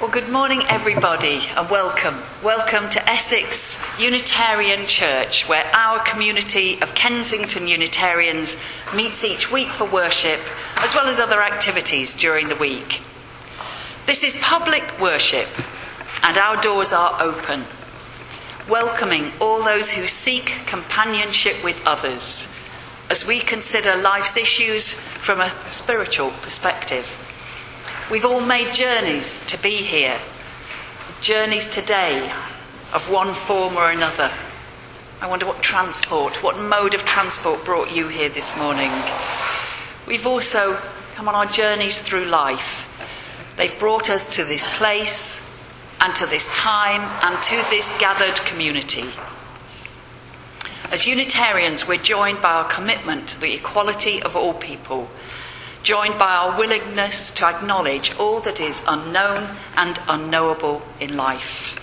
Well, good morning, everybody, and welcome. Welcome to Essex Unitarian Church, where our community of Kensington Unitarians meets each week for worship, as well as other activities during the week. This is public worship, and our doors are open, welcoming all those who seek companionship with others as we consider life's issues from a spiritual perspective. We've all made journeys to be here, journeys today of one form or another. I wonder what transport, what mode of transport brought you here this morning. We've also come on our journeys through life. They've brought us to this place and to this time and to this gathered community. As Unitarians, we're joined by our commitment to the equality of all people joined by our willingness to acknowledge all that is unknown and unknowable in life.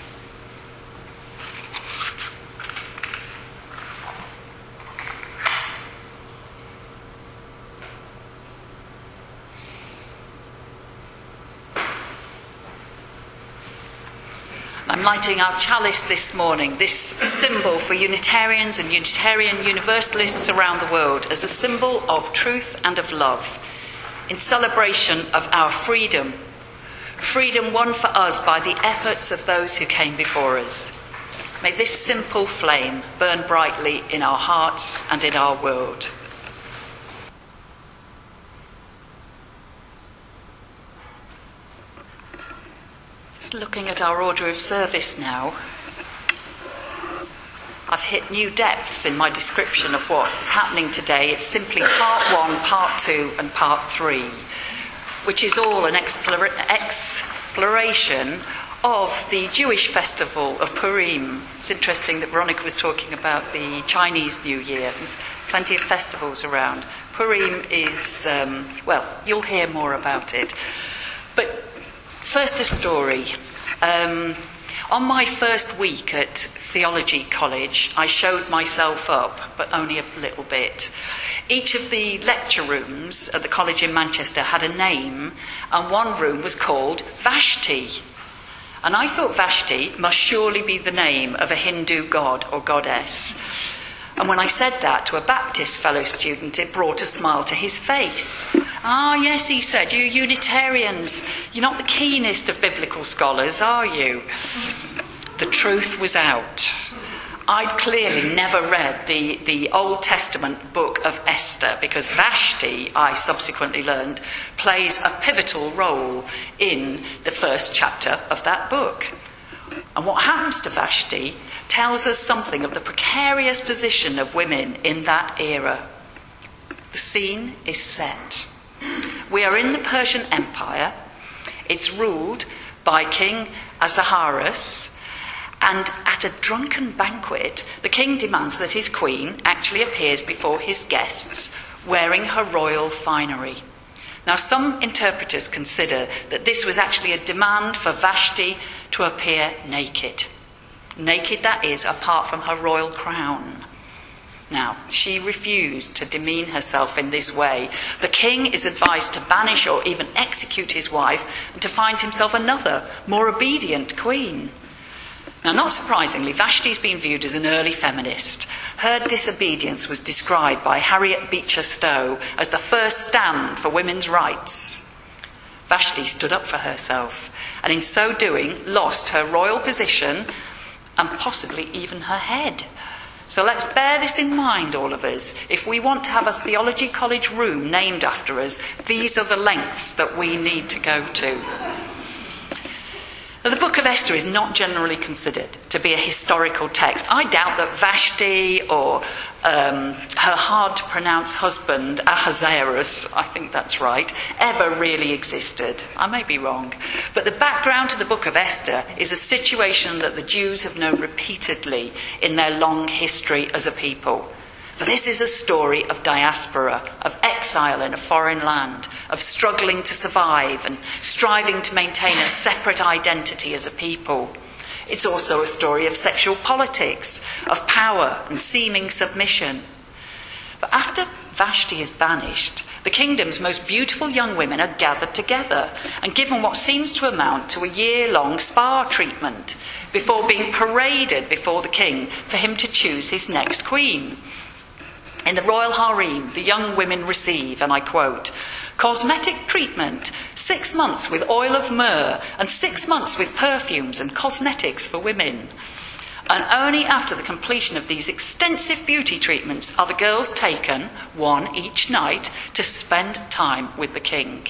I'm lighting our chalice this morning, this symbol for Unitarians and Unitarian Universalists around the world, as a symbol of truth and of love in celebration of our freedom, freedom won for us by the efforts of those who came before us. May this simple flame burn brightly in our hearts and in our world. Looking at our order of service now. I've hit new depths in my description of what's happening today. It's simply part one, part two, and part three, which is all an explora- exploration of the Jewish festival of Purim. It's interesting that Veronica was talking about the Chinese New Year. There's plenty of festivals around. Purim is, um, well, you'll hear more about it. But first, a story. Um, on my first week at theology college, I showed myself up, but only a little bit. Each of the lecture rooms at the college in Manchester had a name, and one room was called Vashti. And I thought Vashti must surely be the name of a Hindu god or goddess. And when I said that to a Baptist fellow student, it brought a smile to his face. Ah, yes, he said, you Unitarians, you're not the keenest of biblical scholars, are you? The truth was out. I'd clearly never read the, the Old Testament book of Esther because Vashti, I subsequently learned, plays a pivotal role in the first chapter of that book. And what happens to Vashti tells us something of the precarious position of women in that era. The scene is set. We are in the Persian Empire. It's ruled by King Ahasuerus. And at a drunken banquet, the king demands that his queen actually appears before his guests wearing her royal finery. Now, some interpreters consider that this was actually a demand for Vashti to appear naked. Naked, that is, apart from her royal crown. Now, she refused to demean herself in this way. The king is advised to banish or even execute his wife and to find himself another, more obedient queen. Now, not surprisingly, Vashti's been viewed as an early feminist. Her disobedience was described by Harriet Beecher Stowe as the first stand for women's rights. Vashti stood up for herself, and in so doing, lost her royal position and possibly even her head. So let's bear this in mind, all of us. If we want to have a theology college room named after us, these are the lengths that we need to go to. Now, the book of Esther is not generally considered to be a historical text. I doubt that Vashti or um, her hard to pronounce husband, Ahasuerus, I think that's right, ever really existed. I may be wrong. But the background to the book of Esther is a situation that the Jews have known repeatedly in their long history as a people. For this is a story of diaspora, of exile in a foreign land, of struggling to survive and striving to maintain a separate identity as a people. It's also a story of sexual politics, of power and seeming submission. But after Vashti is banished, The kingdom's most beautiful young women are gathered together and given what seems to amount to a year long spa treatment before being paraded before the king for him to choose his next queen. In the royal harem, the young women receive, and I quote, cosmetic treatment, six months with oil of myrrh, and six months with perfumes and cosmetics for women. And only after the completion of these extensive beauty treatments are the girls taken, one each night, to spend time with the king.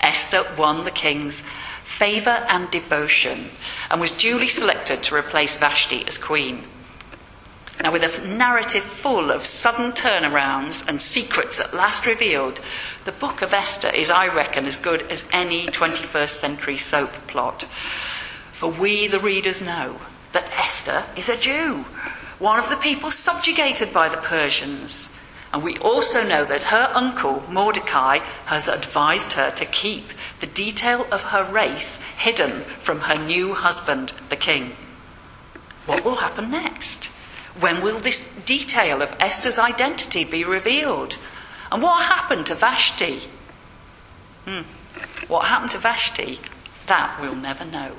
Esther won the king's favour and devotion and was duly selected to replace Vashti as queen. Now, with a narrative full of sudden turnarounds and secrets at last revealed, the book of Esther is, I reckon, as good as any 21st century soap plot. For we, the readers, know that Esther is a Jew, one of the people subjugated by the Persians. And we also know that her uncle, Mordecai, has advised her to keep the detail of her race hidden from her new husband, the king. What will happen next? When will this detail of Esther's identity be revealed? And what happened to Vashti? Hmm. What happened to Vashti? That we'll never know.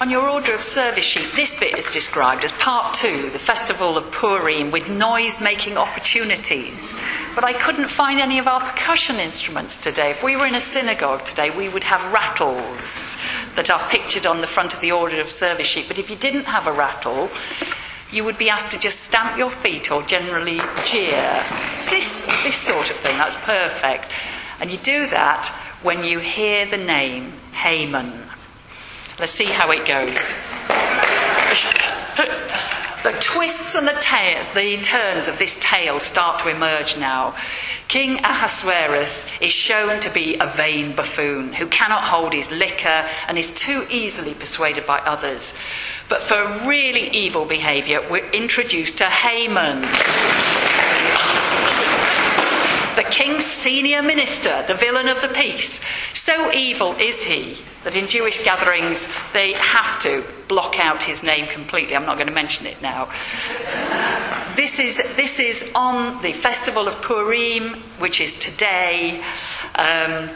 On your order of service sheet, this bit is described as part two, the festival of Purim, with noise making opportunities. But I couldn't find any of our percussion instruments today. If we were in a synagogue today, we would have rattles that are pictured on the front of the order of service sheet. But if you didn't have a rattle, you would be asked to just stamp your feet or generally jeer. This, this sort of thing, that's perfect. And you do that when you hear the name Haman. Let's see how it goes. the twists and the, ta- the turns of this tale start to emerge now. King Ahasuerus is shown to be a vain buffoon who cannot hold his liquor and is too easily persuaded by others. But for really evil behaviour, we're introduced to Haman the king's senior minister, the villain of the piece. So evil is he that in Jewish gatherings they have to block out his name completely. I'm not going to mention it now. this, is, this is on the festival of Purim, which is today. Um,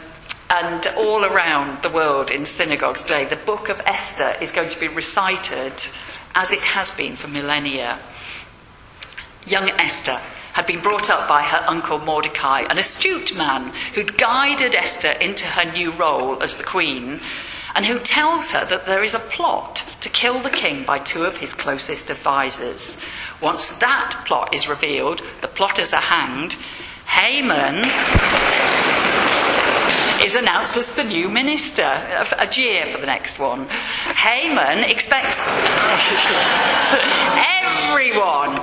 and all around the world in synagogues today, the book of Esther is going to be recited as it has been for millennia. Young Esther had been brought up by her uncle Mordecai, an astute man who'd guided Esther into her new role as the queen, and who tells her that there is a plot to kill the king by two of his closest advisers. Once that plot is revealed, the plotters are hanged. Haman is announced as the new minister. A jeer for the next one. Haman expects everyone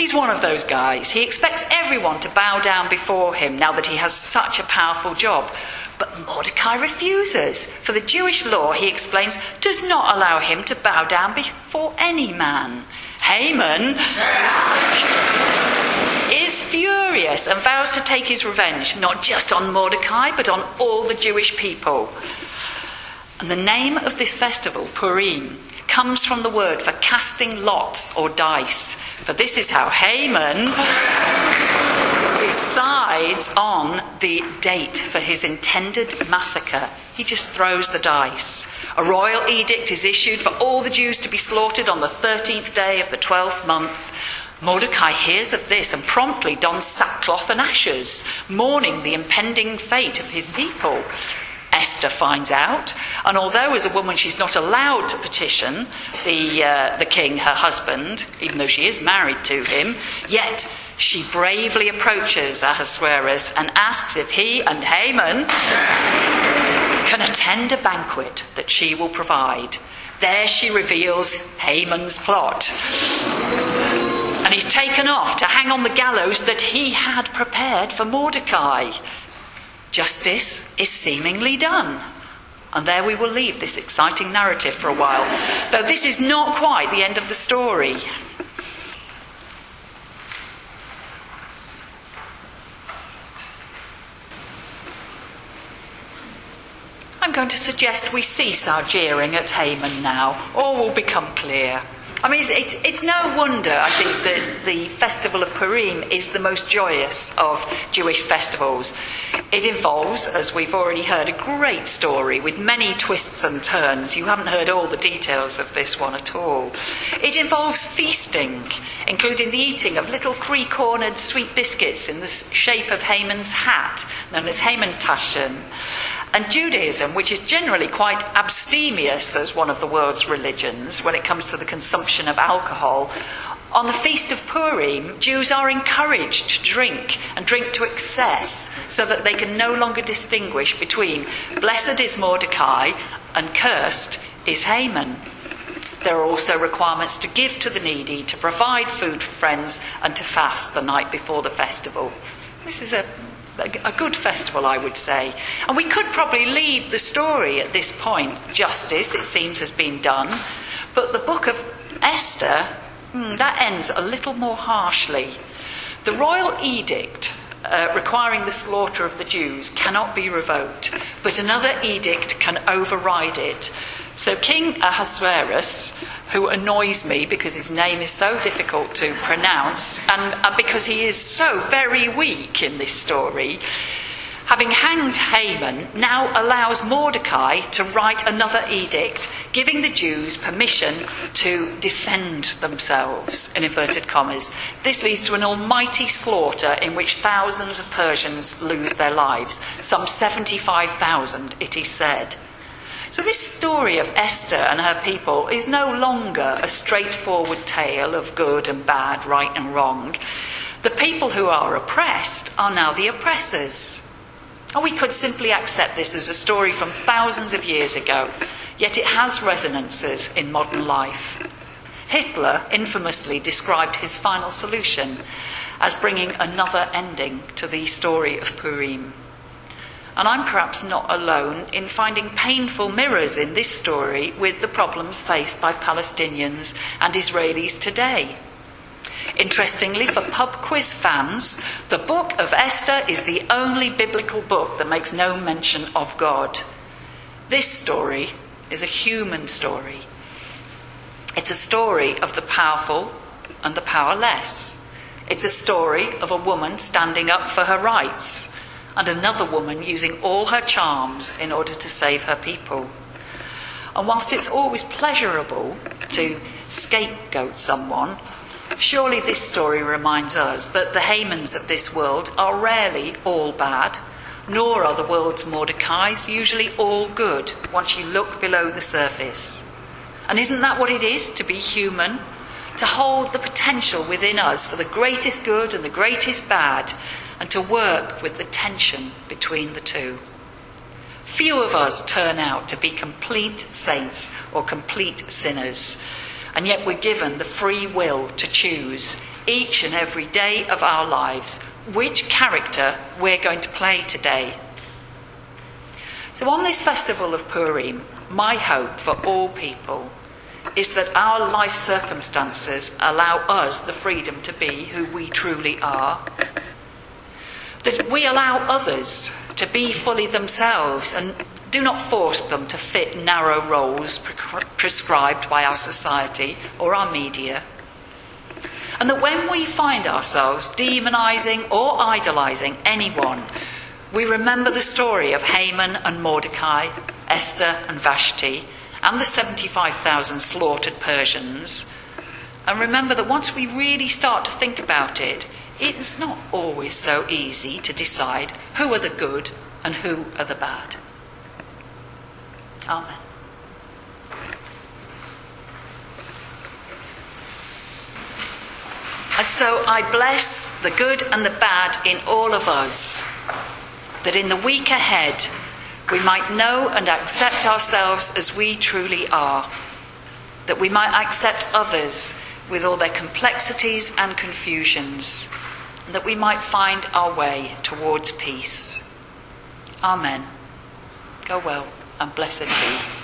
He's one of those guys. He expects everyone to bow down before him now that he has such a powerful job. But Mordecai refuses. For the Jewish law, he explains, does not allow him to bow down before any man. Haman is furious and vows to take his revenge, not just on Mordecai, but on all the Jewish people. And the name of this festival, Purim, comes from the word for casting lots or dice. For this is how Haman decides on the date for his intended massacre. He just throws the dice. A royal edict is issued for all the Jews to be slaughtered on the 13th day of the 12th month. Mordecai hears of this and promptly dons sackcloth and ashes, mourning the impending fate of his people. Finds out, and although as a woman she's not allowed to petition the, uh, the king, her husband, even though she is married to him, yet she bravely approaches Ahasuerus and asks if he and Haman can attend a banquet that she will provide. There she reveals Haman's plot. And he's taken off to hang on the gallows that he had prepared for Mordecai justice is seemingly done. And there we will leave this exciting narrative for a while, though this is not quite the end of the story. I'm going to suggest we cease our jeering at Haman now. All will become clear. I mean, it's, it's, no wonder, I think, that the festival of Purim is the most joyous of Jewish festivals. It involves, as we've already heard, a great story with many twists and turns. You haven't heard all the details of this one at all. It involves feasting, including the eating of little three cornered sweet biscuits in the shape of Haman's hat, known as Hamantaschen and Judaism, which is generally quite abstemious as one of the world's religions when it comes to the consumption of alcohol, on the Feast of Purim, Jews are encouraged to drink and drink to excess so that they can no longer distinguish between blessed is Mordecai and cursed is Haman. There are also requirements to give to the needy, to provide food for friends, and to fast the night before the festival. This is a a good festival, I would say. And we could probably leave the story at this point. Justice, it seems, has been done. But the book of Esther, hmm, that ends a little more harshly. The royal edict uh, requiring the slaughter of the Jews cannot be revoked, but another edict can override it. So King Ahasuerus who annoys me because his name is so difficult to pronounce and, because he is so very weak in this story, having hanged Haman, now allows Mordecai to write another edict giving the Jews permission to defend themselves, in inverted commas. This leads to an almighty slaughter in which thousands of Persians lose their lives, some 75,000, it is said. So, this story of Esther and her people is no longer a straightforward tale of good and bad, right and wrong. The people who are oppressed are now the oppressors. And we could simply accept this as a story from thousands of years ago, yet it has resonances in modern life. Hitler infamously described his final solution as bringing another ending to the story of Purim. And I'm perhaps not alone in finding painful mirrors in this story with the problems faced by Palestinians and Israelis today. Interestingly, for pub quiz fans, the book of Esther is the only biblical book that makes no mention of God. This story is a human story. It's a story of the powerful and the powerless. It's a story of a woman standing up for her rights and another woman using all her charms in order to save her people. And whilst it's always pleasurable to scapegoat someone, surely this story reminds us that the Hamans of this world are rarely all bad, nor are the world's Mordecais usually all good once you look below the surface. And isn't that what it is to be human? To hold the potential within us for the greatest good and the greatest bad, and to work with the tension between the two. Few of us turn out to be complete saints or complete sinners, and yet we're given the free will to choose each and every day of our lives which character we're going to play today. So, on this festival of Purim, my hope for all people is that our life circumstances allow us the freedom to be who we truly are that we allow others to be fully themselves and do not force them to fit narrow roles pre- prescribed by our society or our media. And that when we find ourselves demonizing or idolizing anyone, we remember the story of Haman and Mordecai, Esther and Vashti, and the 75,000 slaughtered Persians. And remember that once we really start to think about it, it's not always so easy to decide who are the good and who are the bad. Amen. And so I bless the good and the bad in all of us, that in the week ahead we might know and accept ourselves as we truly are, that we might accept others with all their complexities and confusions that we might find our way towards peace. Amen. Go well and blessed be.